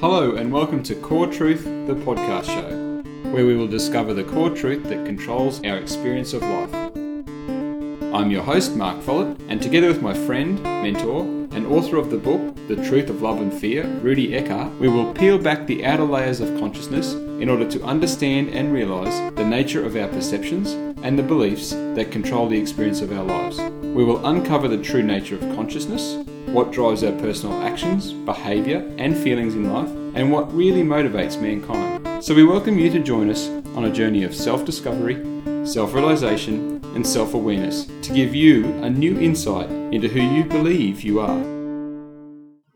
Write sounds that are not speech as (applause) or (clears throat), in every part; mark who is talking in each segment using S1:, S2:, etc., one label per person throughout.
S1: Hello, and welcome to Core Truth, the podcast show, where we will discover the core truth that controls our experience of life. I'm your host, Mark Follett, and together with my friend, mentor, and author of the book, The Truth of Love and Fear, Rudy Eckart, we will peel back the outer layers of consciousness in order to understand and realize the nature of our perceptions and the beliefs that control the experience of our lives. We will uncover the true nature of consciousness, what drives our personal actions, behaviour, and feelings in life, and what really motivates mankind. So we welcome you to join us on a journey of self discovery, self realization, and self awareness to give you a new insight into who you believe you are.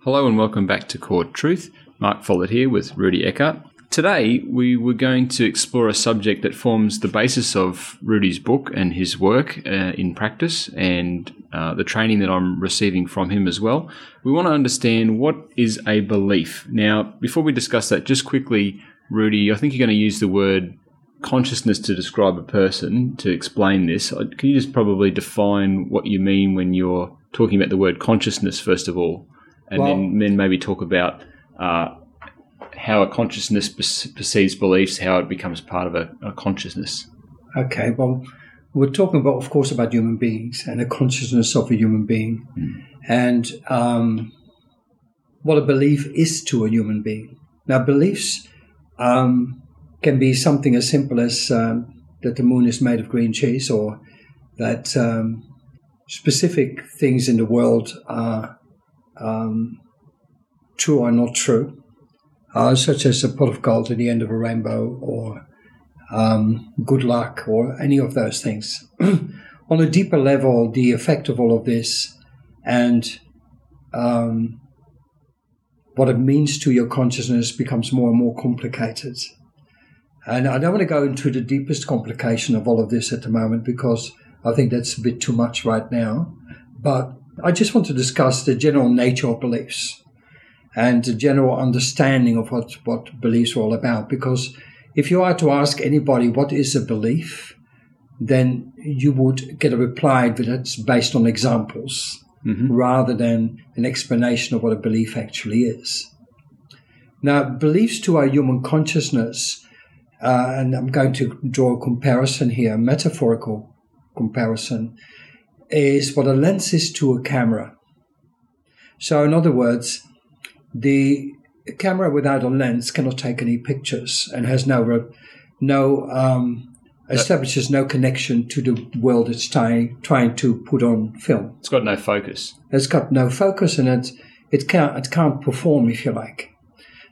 S1: Hello, and welcome back to Core Truth. Mark Follett here with Rudy Eckart. Today, we were going to explore a subject that forms the basis of Rudy's book and his work uh, in practice and uh, the training that I'm receiving from him as well. We want to understand what is a belief. Now, before we discuss that, just quickly, Rudy, I think you're going to use the word consciousness to describe a person to explain this. Uh, can you just probably define what you mean when you're talking about the word consciousness, first of all, and well, then, then maybe talk about uh, how a consciousness perceives beliefs, how it becomes part of a, a consciousness.
S2: Okay, well, we're talking about, of course, about human beings and the consciousness of a human being, mm. and um, what a belief is to a human being. Now, beliefs um, can be something as simple as um, that the moon is made of green cheese, or that um, specific things in the world are um, true or not true uh, such as a pot of gold at the end of a rainbow or um, good luck or any of those things. (clears throat) On a deeper level, the effect of all of this and um, what it means to your consciousness becomes more and more complicated. And I don't want to go into the deepest complication of all of this at the moment because I think that's a bit too much right now. But I just want to discuss the general nature of beliefs and the general understanding of what, what beliefs are all about. Because if you are to ask anybody what is a belief, then you would get a reply that it's based on examples mm-hmm. rather than an explanation of what a belief actually is. Now, beliefs to our human consciousness, uh, and I'm going to draw a comparison here, a metaphorical comparison, is what a lens is to a camera. So, in other words, the camera without a lens cannot take any pictures and has no no um, establishes no connection to the world it's trying trying to put on film.
S1: It's got no focus.
S2: It's got no focus, and it it can't it can't perform if you like.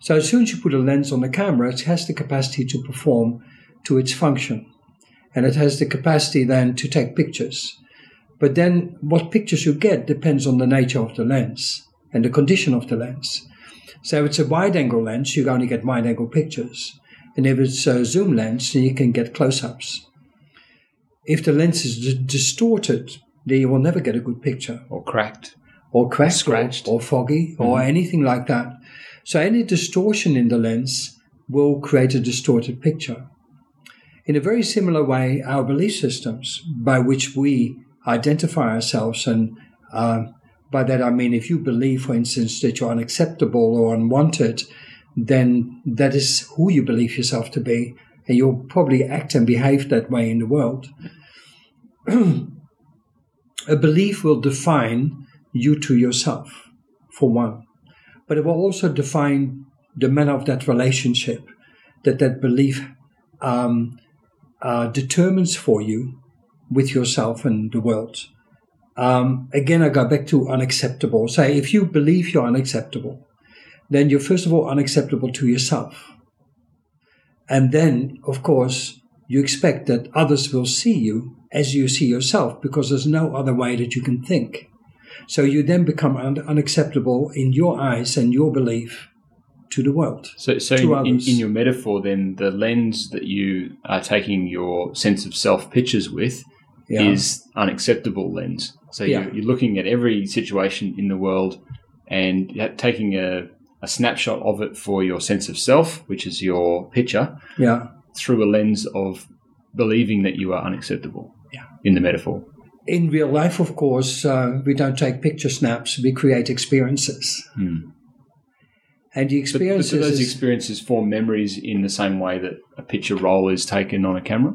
S2: So as soon as you put a lens on the camera, it has the capacity to perform to its function, and it has the capacity then to take pictures. But then, what pictures you get depends on the nature of the lens and the condition of the lens. So if it's a wide angle lens, you only get wide angle pictures. And if it's a zoom lens, then you can get close ups. If the lens is d- distorted, then you will never get a good picture.
S1: Or cracked.
S2: Or cracked. Scratched. Or, or foggy, mm-hmm. or anything like that. So any distortion in the lens will create a distorted picture. In a very similar way, our belief systems by which we identify ourselves and uh, by that I mean, if you believe, for instance, that you're unacceptable or unwanted, then that is who you believe yourself to be, and you'll probably act and behave that way in the world. (clears throat) a belief will define you to yourself, for one, but it will also define the manner of that relationship that that belief um, uh, determines for you with yourself and the world. Um, again, I go back to unacceptable. Say, if you believe you're unacceptable, then you're first of all unacceptable to yourself. And then, of course, you expect that others will see you as you see yourself because there's no other way that you can think. So you then become un- unacceptable in your eyes and your belief to the world.
S1: So, so in, in, in, your metaphor, then the lens that you are taking your sense of self pictures with yeah. is unacceptable lens. So yeah. you're, you're, looking at every situation in the world and taking a, a, snapshot of it for your sense of self, which is your picture,
S2: yeah.
S1: through a lens of believing that you are unacceptable yeah. in the metaphor.
S2: In real life, of course, uh, we don't take picture snaps, we create experiences. Hmm. And the
S1: But, but
S2: experiences.
S1: do those experiences form memories in the same way that a picture roll is taken on a camera?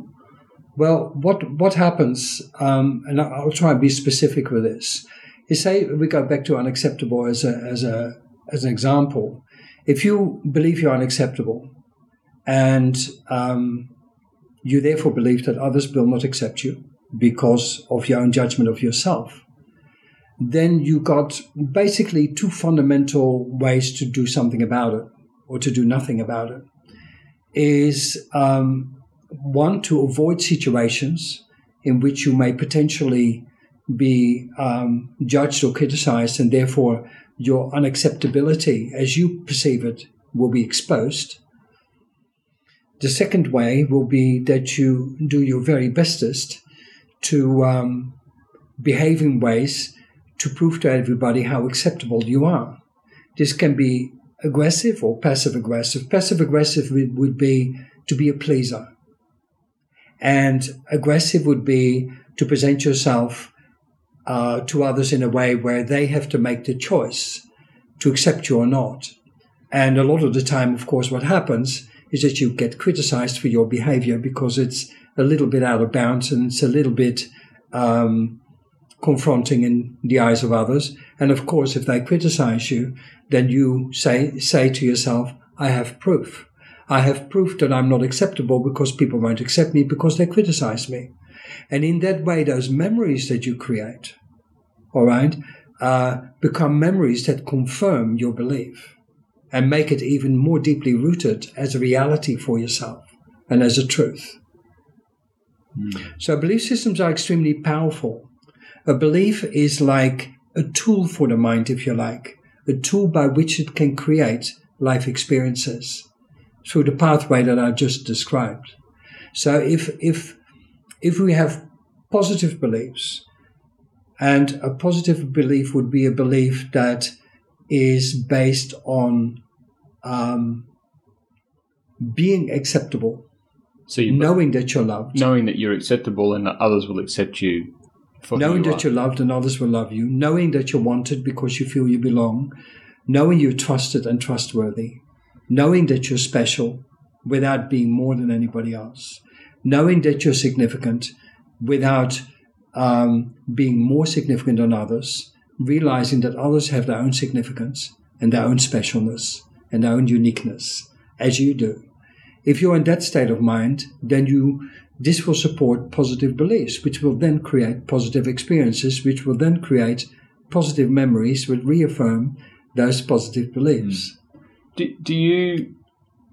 S2: Well, what what happens, um, and I'll try and be specific with this. Is say we go back to unacceptable as a as a as an example. If you believe you're unacceptable, and um, you therefore believe that others will not accept you because of your own judgment of yourself, then you got basically two fundamental ways to do something about it, or to do nothing about it. Is um, one to avoid situations in which you may potentially be um, judged or criticized, and therefore your unacceptability as you perceive it will be exposed. The second way will be that you do your very bestest to um, behave in ways to prove to everybody how acceptable you are. This can be aggressive or passive aggressive. Passive aggressive would, would be to be a pleaser. And aggressive would be to present yourself uh, to others in a way where they have to make the choice to accept you or not. And a lot of the time, of course, what happens is that you get criticized for your behavior because it's a little bit out of bounds and it's a little bit um, confronting in the eyes of others. And of course, if they criticize you, then you say say to yourself, "I have proof. I have proof that I'm not acceptable because people won't accept me because they criticize me." And in that way, those memories that you create, all right, uh, become memories that confirm your belief and make it even more deeply rooted as a reality for yourself and as a truth. So belief systems are extremely powerful. A belief is like a tool for the mind, if you like, a tool by which it can create life experiences through the pathway that I just described. So if if if we have positive beliefs, and a positive belief would be a belief that is based on um, being acceptable,
S1: So you
S2: knowing that you're loved,
S1: knowing that you're acceptable and that others will accept you for
S2: knowing
S1: you
S2: that
S1: are.
S2: you're loved and others will love you, knowing that you're wanted because you feel you belong, knowing you're trusted and trustworthy, knowing that you're special without being more than anybody else, knowing that you're significant without um, being more significant than others, realizing that others have their own significance and their own specialness and their own uniqueness, as you do. If you're in that state of mind, then you this will support positive beliefs, which will then create positive experiences, which will then create positive memories, which reaffirm those positive beliefs.
S1: Do, do you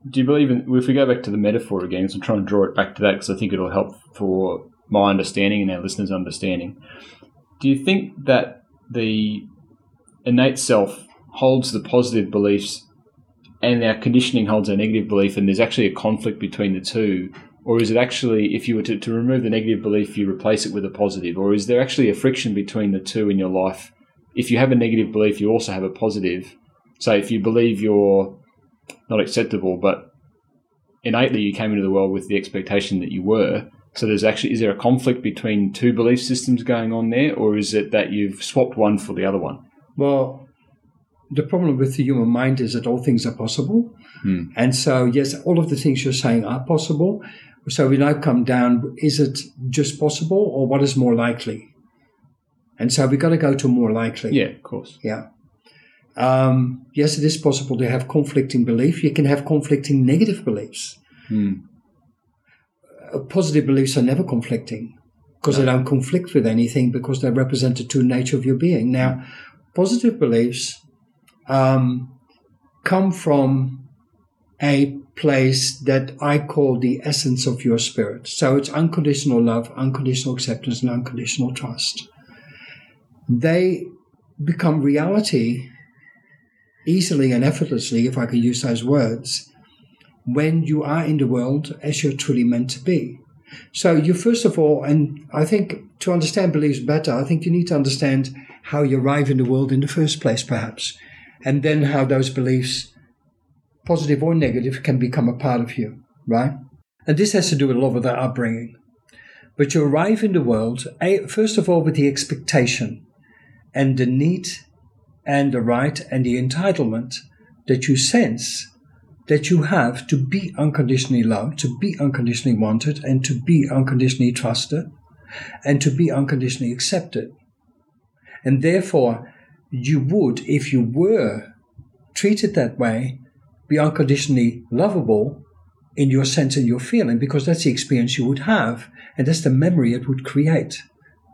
S1: do you believe in? If we go back to the metaphor again, so I'm trying to draw it back to that because I think it'll help for my understanding and our listeners' understanding. Do you think that the innate self holds the positive beliefs and our conditioning holds our negative belief, and there's actually a conflict between the two? Or is it actually, if you were to, to remove the negative belief, you replace it with a positive? Or is there actually a friction between the two in your life? If you have a negative belief, you also have a positive. So if you believe you're not acceptable, but innately you came into the world with the expectation that you were. So there's actually is there a conflict between two belief systems going on there, or is it that you've swapped one for the other one?
S2: Well, the problem with the human mind is that all things are possible.
S1: Hmm.
S2: And so, yes, all of the things you're saying are possible. So we now come down is it just possible or what is more likely? And so we've got to go to more likely.
S1: Yeah, of course.
S2: Yeah. Um, yes, it is possible to have conflicting belief. You can have conflicting negative beliefs.
S1: Hmm.
S2: Uh, Positive beliefs are never conflicting because they don't conflict with anything because they represent the true nature of your being. Now, positive beliefs um, come from a place that I call the essence of your spirit. So it's unconditional love, unconditional acceptance, and unconditional trust. They become reality easily and effortlessly, if I can use those words, when you are in the world as you're truly meant to be. So you first of all, and I think to understand beliefs better, I think you need to understand how you arrive in the world in the first place, perhaps, and then how those beliefs, positive or negative, can become a part of you, right? And this has to do with a lot with our upbringing. But you arrive in the world, first of all, with the expectation and the need and the right and the entitlement that you sense that you have to be unconditionally loved, to be unconditionally wanted, and to be unconditionally trusted, and to be unconditionally accepted. And therefore, you would, if you were treated that way, be unconditionally lovable in your sense and your feeling, because that's the experience you would have, and that's the memory it would create.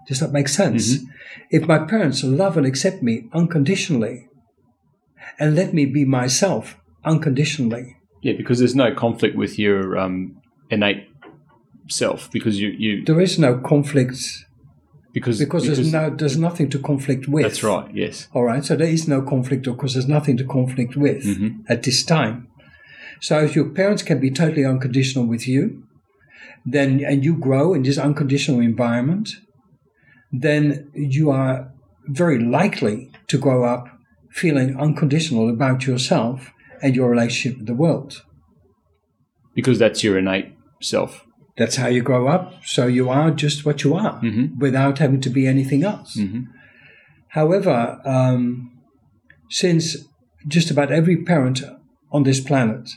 S2: Does that make sense? Mm-hmm. If my parents love and accept me unconditionally and let me be myself unconditionally.
S1: Yeah, because there's no conflict with your um, innate self because you, you
S2: there is no conflict
S1: because,
S2: because, because there's no there's nothing to conflict with.
S1: That's right. Yes.
S2: All right. So there is no conflict because there's nothing to conflict with mm-hmm. at this time. So if your parents can be totally unconditional with you, then and you grow in this unconditional environment, then you are very likely to grow up feeling unconditional about yourself and your relationship with the world.
S1: Because that's your innate self.
S2: That's how you grow up. So you are just what you are mm-hmm. without having to be anything else. Mm-hmm. However, um, since just about every parent on this planet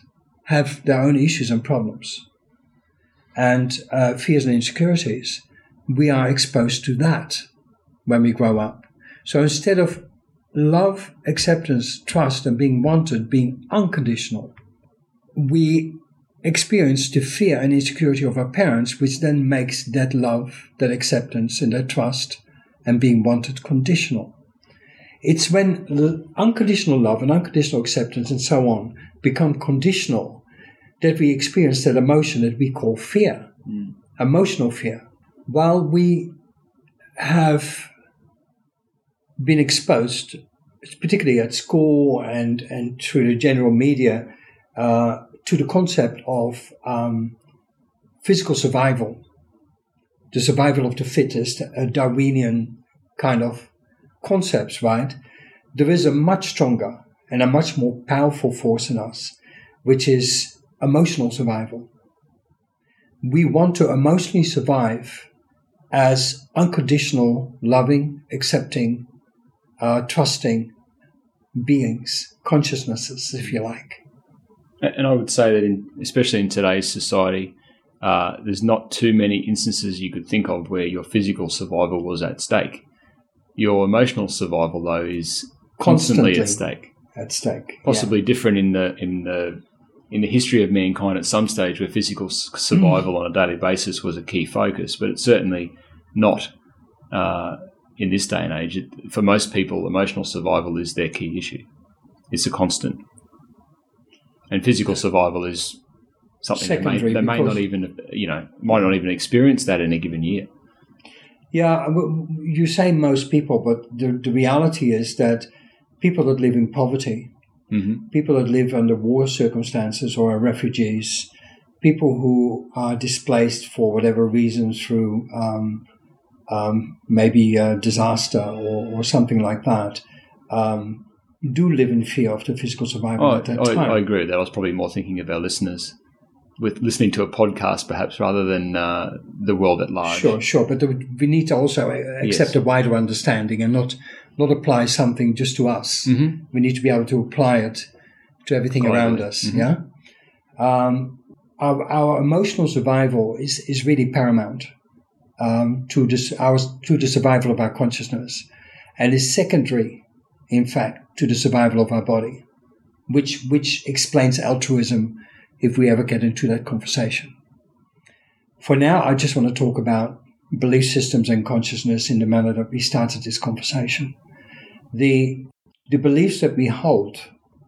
S2: have their own issues and problems and uh, fears and insecurities, we are exposed to that when we grow up. So instead of love, acceptance, trust, and being wanted being unconditional, we experience the fear and insecurity of our parents, which then makes that love, that acceptance, and that trust and being wanted conditional. It's when unconditional love and unconditional acceptance and so on become conditional that we experience that emotion that we call fear, mm. emotional fear. While we have been exposed, particularly at school and, and through the general media, uh, to the concept of um, physical survival, the survival of the fittest, a Darwinian kind of concepts, right? There is a much stronger and a much more powerful force in us, which is emotional survival. We want to emotionally survive as unconditional, loving, accepting, uh, trusting beings, consciousnesses, if you like.
S1: And I would say that, in, especially in today's society, uh, there's not too many instances you could think of where your physical survival was at stake. Your emotional survival, though, is constantly, constantly at stake.
S2: At stake,
S1: possibly yeah. different in the in the in the history of mankind at some stage where physical survival on a daily basis was a key focus, but it's certainly not uh, in this day and age. It, for most people, emotional survival is their key issue. It's a constant and physical survival is something they may, they may not even you know might not even experience that in a given year.
S2: Yeah, you say most people, but the, the reality is that people that live in poverty, mm-hmm. people that live under war circumstances or are refugees, people who are displaced for whatever reason through um, um, maybe a disaster or, or, something like that, um, do live in fear of the physical survival oh, at that
S1: I,
S2: time.
S1: I agree that. I was probably more thinking of our listeners with listening to a podcast, perhaps, rather than uh, the world at large.
S2: Sure, sure. But we need to also accept yes. a wider understanding and not not apply something just to us. Mm-hmm. We need to be able to apply it to everything around us. Mm-hmm. Yeah. Um, our, our, emotional survival is, is really paramount um, to, this, our, to the survival of our consciousness and is secondary, in fact, to the survival of our body, which, which explains altruism if we ever get into that conversation. For now, I just want to talk about belief systems and consciousness in the manner that we started this conversation. The, the beliefs that we hold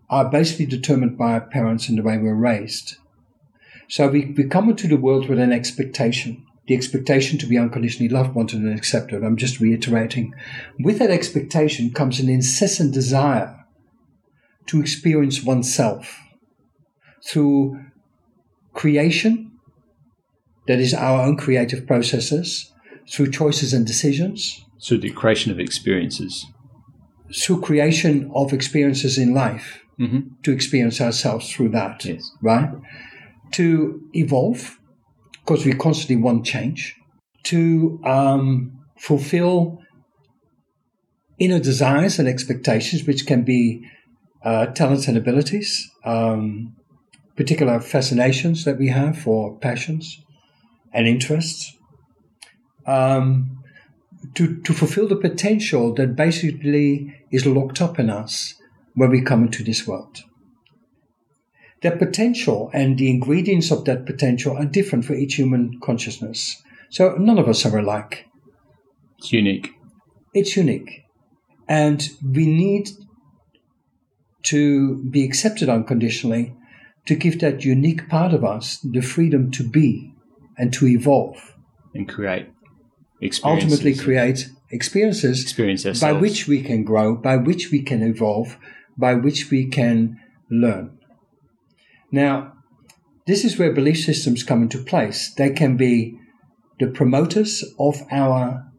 S2: are basically determined by our parents and the way we're raised. So we, we come into the world with an expectation, the expectation to be unconditionally loved, wanted, and accepted. I'm just reiterating. With that expectation comes an incessant desire to experience oneself through creation, that is our own creative processes, through choices and decisions.
S1: Through the creation of experiences.
S2: Through creation of experiences in life, mm-hmm. to experience ourselves through that, yes. right? To evolve, because we constantly want change, to um, fulfill inner desires and expectations, which can be uh, talents and abilities, um, particular fascinations that we have for passions and interests, um, to, to fulfill the potential that basically is locked up in us when we come into this world. That potential and the ingredients of that potential are different for each human consciousness. So none of us are alike.
S1: It's unique.
S2: It's unique. And we need to be accepted unconditionally to give that unique part of us the freedom to be and to evolve.
S1: And create.
S2: Ultimately, create experiences
S1: experience
S2: by which we can grow, by which we can evolve, by which we can learn. Now, this is where belief systems come into place. They can be the promoters of our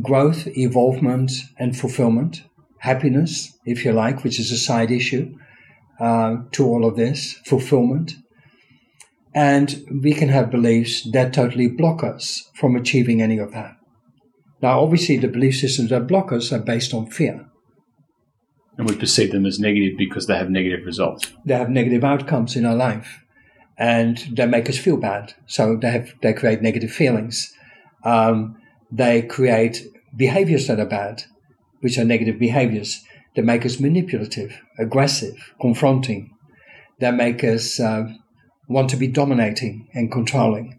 S2: growth, evolvement, and fulfillment, happiness, if you like, which is a side issue uh, to all of this, fulfillment. And we can have beliefs that totally block us from achieving any of that. Now, obviously, the belief systems that block us are based on fear.
S1: and we perceive them as negative because they have negative results.
S2: They have negative outcomes in our life, and they make us feel bad. So they have they create negative feelings. Um, they create behaviors that are bad, which are negative behaviors. They make us manipulative, aggressive, confronting. They make us uh, want to be dominating and controlling.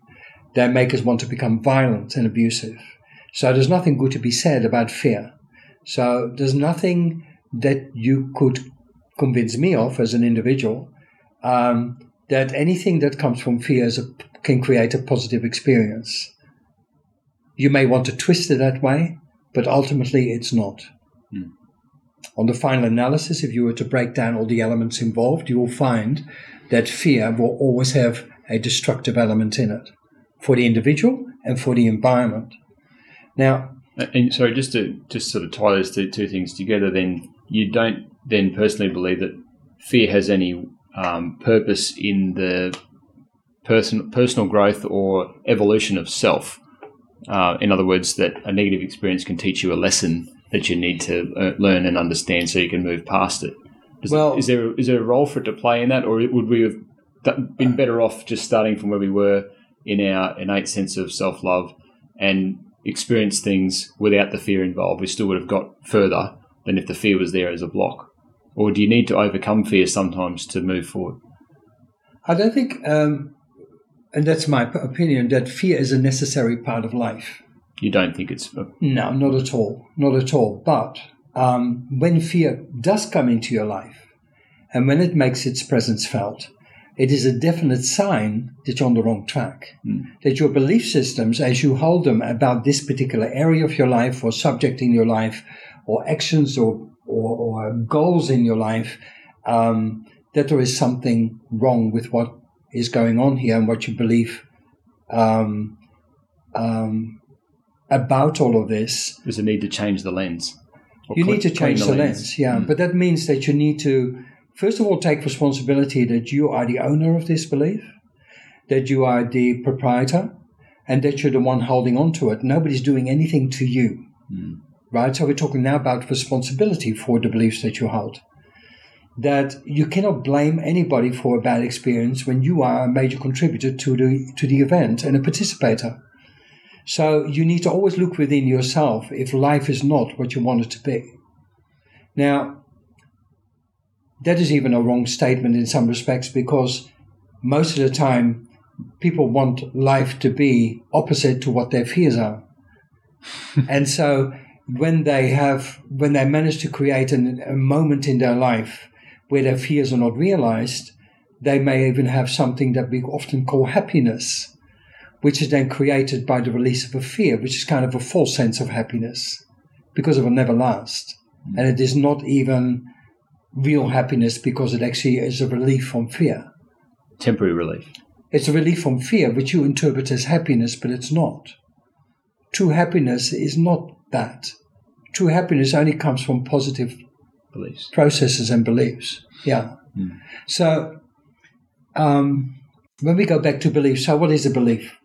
S2: Their makers want to become violent and abusive. So there's nothing good to be said about fear. So there's nothing that you could convince me of as an individual um, that anything that comes from fear is a, can create a positive experience. You may want to twist it that way, but ultimately it's not.
S1: Hmm.
S2: On the final analysis, if you were to break down all the elements involved, you will find that fear will always have a destructive element in it for the individual and for the environment. Now,
S1: And sorry, just to just sort of tie those two, two things together, then you don't then personally believe that fear has any um, purpose in the person, personal growth or evolution of self. Uh, in other words, that a negative experience can teach you a lesson that you need to uh, learn and understand so you can move past it. Does,
S2: Well-
S1: is there is there a role for it to play in that, or would we have been better off just starting from where we were in our innate sense of self love and experience things without the fear involved? We still would have got further than if the fear was there as a block. Or do you need to overcome fear sometimes to move forward?
S2: I don't think, um, and that's my opinion, that fear is a necessary part of life.
S1: You don't think it's
S2: No, not at all. Not at all. But um, when fear does come into your life and when it makes its presence felt, it is a definite sign that you're on the wrong track. That your belief systems, as you hold them about this particular area of your life or subject in your life or actions or, or, or goals in your life, um, that there is something wrong with what is going on here and what you believe um, um, about all of this.
S1: there's a need to change the lens.
S2: You
S1: clean-
S2: need to change the lens, yeah. Hmm. But that means that you need to, first of all, take responsibility that you are the owner of this belief, that you are the proprietor, and that you're the one holding on to it. Nobody's doing anything to you, hmm. right? So we're talking now about responsibility for the beliefs that you hold. That you cannot blame anybody for a bad experience when you are a major contributor to the to the event and a participator. So you need to always look within yourself if life is not what you want it to be. Now, that is even a wrong statement in some respects because most of the time people want life to be opposite to what their fears are. (laughs) and so when they have, when they manage to create an, a moment in their life where their fears are not realized, they may even have something that we often call happiness which is then created by the release of a fear, which is kind of a false sense of happiness because it will never last. And it is not even real happiness because it actually is a relief from fear.
S1: Temporary relief.
S2: It's a relief from fear, which you interpret as happiness, but it's not. True happiness is not that. True happiness only comes from positive
S1: Beliefs.
S2: processes and beliefs. Yeah. So, um, when we go back to belief, so what is a belief?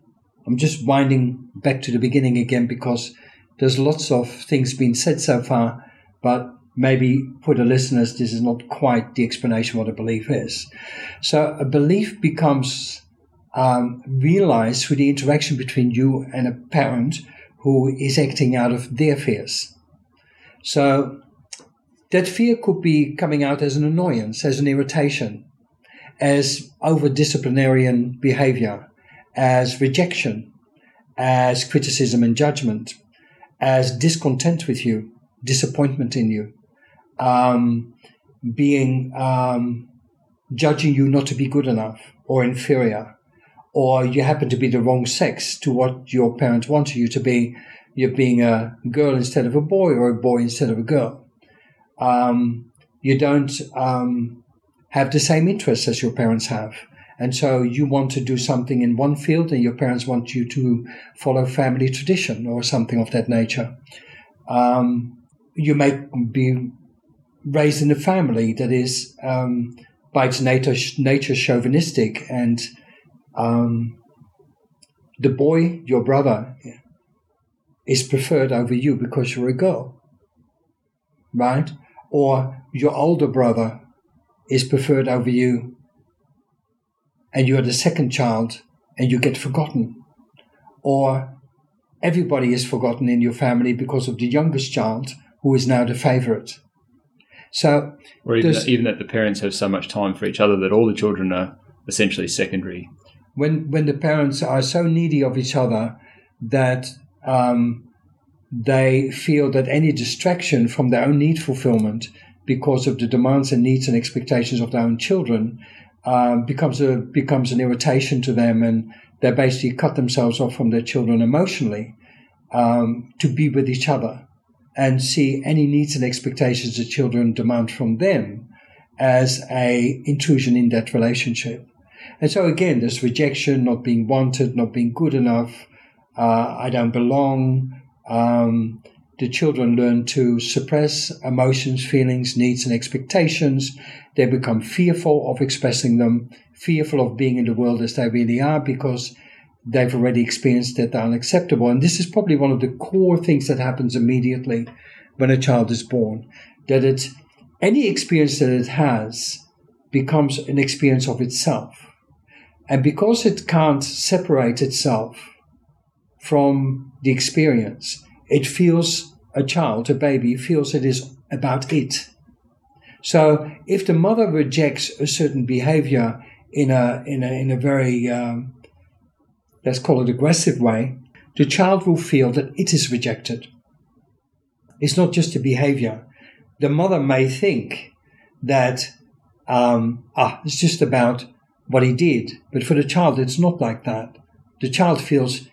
S2: I'm just winding back to the beginning again because there's lots of things being said so far, but maybe for the listeners, this is not quite the explanation what a belief is. So a belief becomes um, realized through the interaction between you and a parent who is acting out of their fears. So that fear could be coming out as an annoyance, as an irritation, as over disciplinarian behavior, as rejection, as criticism and judgment, as discontent with you, disappointment in you, um, being um, judging you not to be good enough or inferior, or you happen to be the wrong sex to what your parents wanted you to be. You're being a girl instead of a boy, or a boy instead of a girl. Um, you don't um, have the same interests as your parents have. And so you want to do something in one field, and your parents want you to follow family tradition or something of that nature. Um, you may be raised in a family that is, um, by its nature, nature chauvinistic, and um, the boy, your brother, is preferred over you because you're a girl, right? Or your older brother is preferred over you and you are the second child and you get forgotten. Or everybody is forgotten in your family because of the youngest child who is now the favorite. So,
S1: or even that, even that the parents have so much time for each other that all the children are essentially secondary.
S2: When when the parents are so needy of each other that um, they feel that any distraction from their own need fulfillment because of the demands and needs and expectations of their own children um, becomes a becomes an irritation to them, and they basically cut themselves off from their children emotionally um, to be with each other and see any needs and expectations the children demand from them as a intrusion in that relationship. And so again, there's rejection, not being wanted, not being good enough. Uh, I don't belong. Um, the children learn to suppress emotions, feelings, needs, and expectations. They become fearful of expressing them, fearful of being in the world as they really are because they've already experienced that they're unacceptable. And this is probably one of the core things that happens immediately when a child is born, that any experience that it has becomes an experience of itself. And because it can't separate itself from the experience, it feels a child, a baby, feels it is about it. So if the mother rejects a certain behavior in a in a in a very um, let's call it aggressive way, the child will feel that it is rejected. It's not just a behavior. The mother may think that um, ah, it's just about what he did, but for the child, it's not like that. The child feels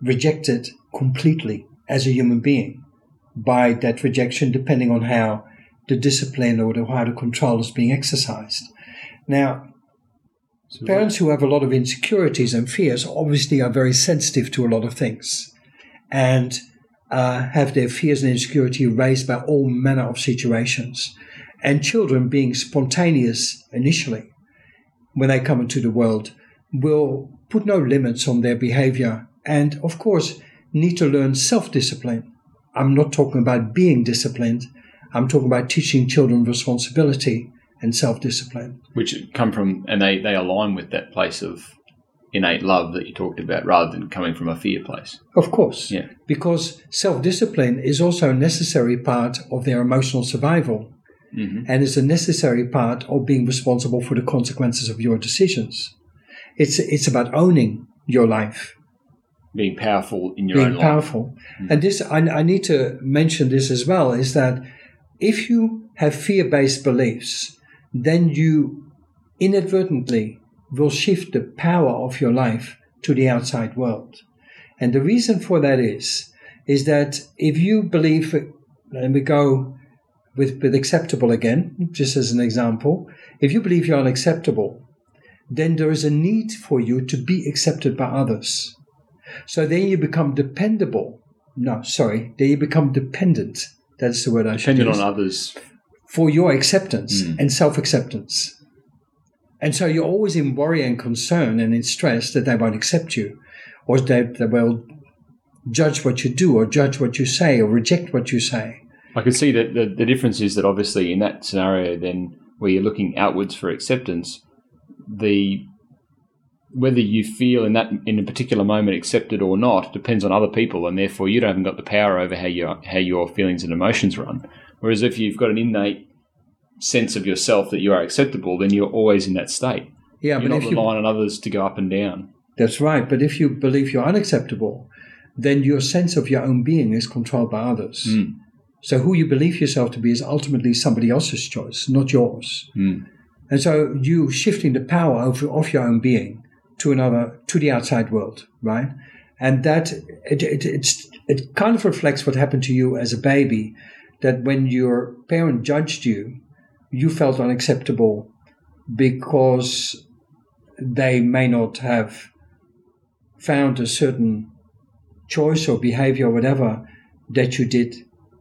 S2: rejected completely as a human being by that rejection, depending on how the discipline or the, how the control is being exercised. Now, so parents who have a lot of insecurities and fears obviously are very sensitive to a lot of things and uh, have their fears and insecurity raised by all manner of situations. And children, being spontaneous initially when they come into the world, will put no limits on their behavior and, of course, need to learn self discipline. I'm not talking about being disciplined, I'm talking about teaching children responsibility and self discipline.
S1: Which come from, and they, they align with that place of innate love that you talked about rather than coming from a fear place.
S2: Of course. Yeah. Because self discipline is also a necessary part of their emotional survival mm-hmm. and is a necessary part of being responsible for the consequences of your decisions. It's, it's about owning your life
S1: being powerful in your
S2: being
S1: own
S2: powerful. Mm-hmm. And this, I, I, need to mention this as well, is that if you have fear based beliefs, then you inadvertently will shift the power of your life to the outside world. And the reason for that is, is that if you believe, let me go with, with acceptable again, just as an example, if you believe you're unacceptable, then there is a need for you to be accepted by others. So then you become dependable. No, sorry, then you become dependent that's the word I should
S1: use. on others.
S2: For your acceptance mm. and self acceptance. And so you're always in worry and concern and in stress that they won't accept you or that they will judge what you do or judge what you say or reject what you say.
S1: I could see that the, the difference is that obviously in that scenario, then where you're looking outwards for acceptance, the whether you feel in that in a particular moment accepted or not depends on other people, and therefore you haven't got the power over how your how your feelings and emotions run. Whereas if you've got an innate sense of yourself that you are acceptable, then you're always in that state.
S2: Yeah,
S1: you're
S2: but
S1: not
S2: if you,
S1: relying on others to go up and down.
S2: that's right. But if you believe you're unacceptable, then your sense of your own being is controlled by others.
S1: Mm.
S2: So who you believe yourself to be is ultimately somebody else's choice, not yours.
S1: Mm.
S2: And so you shifting the power of, of your own being to another, to the outside world, right? And that it, it, it kind of reflects what happened to you as a baby. That when your parent judged you, you felt unacceptable because they may not have found a certain choice or behavior or whatever that you did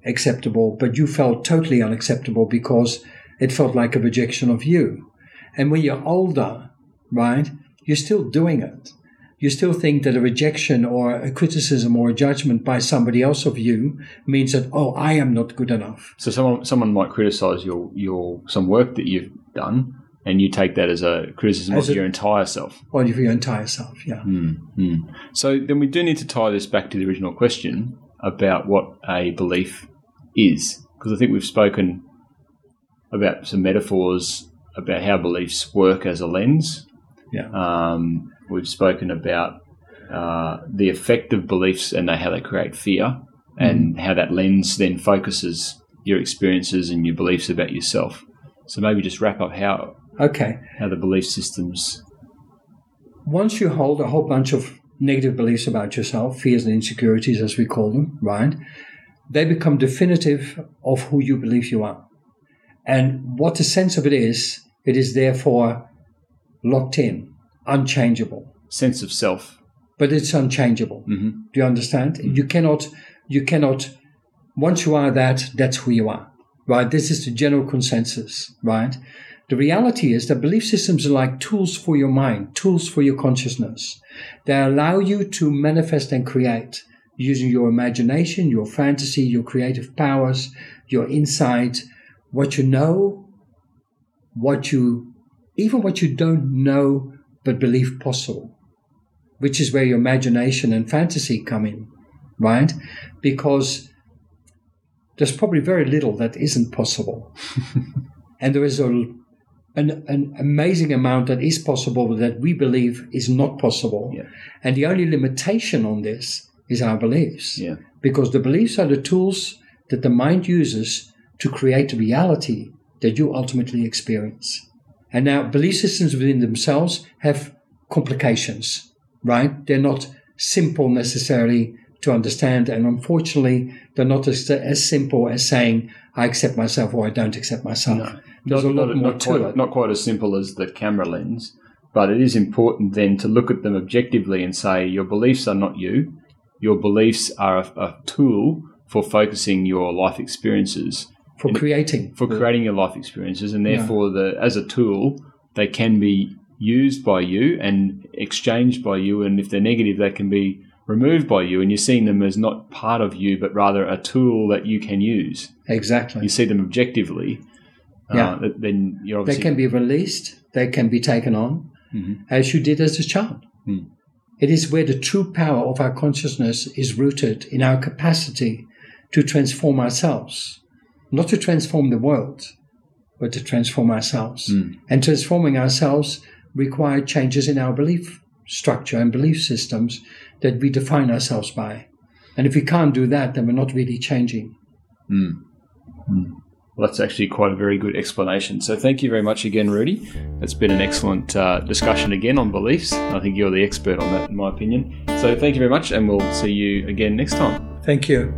S2: acceptable, but you felt totally unacceptable because it felt like a rejection of you. And when you're older, right, you're still doing it. You still think that a rejection or a criticism or a judgment by somebody else of you means that, oh, I am not good enough.
S1: So someone someone might criticize your your some work that you've done, and you take that as a criticism
S2: As
S1: of
S2: a-
S1: your entire self.
S2: Or of your entire self, yeah.
S1: Mm. So then we do need to tie this back to the original question about what a belief is, because I think we've spoken about some metaphors about how beliefs work as a lens.
S2: Yeah.
S1: Um, we've spoken about uh, the effect of beliefs and how they create fear, and how that lens then focuses your experiences and your beliefs about yourself. So maybe just wrap up how
S2: Okay.
S1: how the belief systems.
S2: once you hold a whole bunch of negative beliefs about yourself, fears and insecurities, as we call them, right? They become definitive of who you believe you are. And what the sense of it is, it is therefore locked in, unchangeable.
S1: Sense of self.
S2: But it's unchangeable.
S1: hmm
S2: Do you understand? You cannot, you cannot, once you are that, that's who you are, right? This is the general consensus, right? The reality is that belief systems are like tools for your mind, tools for your consciousness. They allow you to manifest and create using your imagination, your fantasy, your creative powers, your insight, what you know, what you, even what you don't know but believe possible which is where your imagination and fantasy come in, right? Because there's probably very little that isn't possible. (laughs) and there is a, an, an amazing amount that is possible that we believe is not possible.
S1: Yeah.
S2: And the only limitation on this is our beliefs.
S1: Yeah.
S2: Because the beliefs are the tools that the mind uses to create the reality that you ultimately experience. And now, belief systems within themselves have complications, right? They're not simple necessarily to understand. And unfortunately, they're not as, as simple as saying, I accept myself or I don't accept myself.
S1: No.
S2: There's a lot more
S1: not
S2: to
S1: quite,
S2: it.
S1: Not quite as simple as the camera lens, but it is important then to look at them objectively and say your beliefs are not you. Your beliefs are a, a tool for focusing your life experiences,
S2: for creating.
S1: for creating your life experiences, and therefore, the as a tool, they can be used by you and exchanged by you. And if they're negative, they can be removed by you. And you're seeing them as not part of you, but rather a tool that you can use.
S2: Exactly.
S1: You see them objectively.
S2: Yeah.
S1: Uh, then you're obviously They
S2: can be released, they can be taken on,
S1: Mhm.
S2: as you did as a child.
S1: Hmm.
S2: It is where the true power of our consciousness is rooted in our capacity to transform ourselves, not to transform the world, but to transform ourselves.
S1: Hmm.
S2: And transforming ourselves requires changes in our belief structure and belief systems that we define ourselves by. And if we can't do that, then we're not really changing.
S1: Well, that's actually quite a very good explanation. So, thank you very much again, Rudy. It's been an excellent uh, discussion again on beliefs. I think you're the expert on that, in my opinion. So, thank you very much, and we'll see you again next time.
S2: Thank you.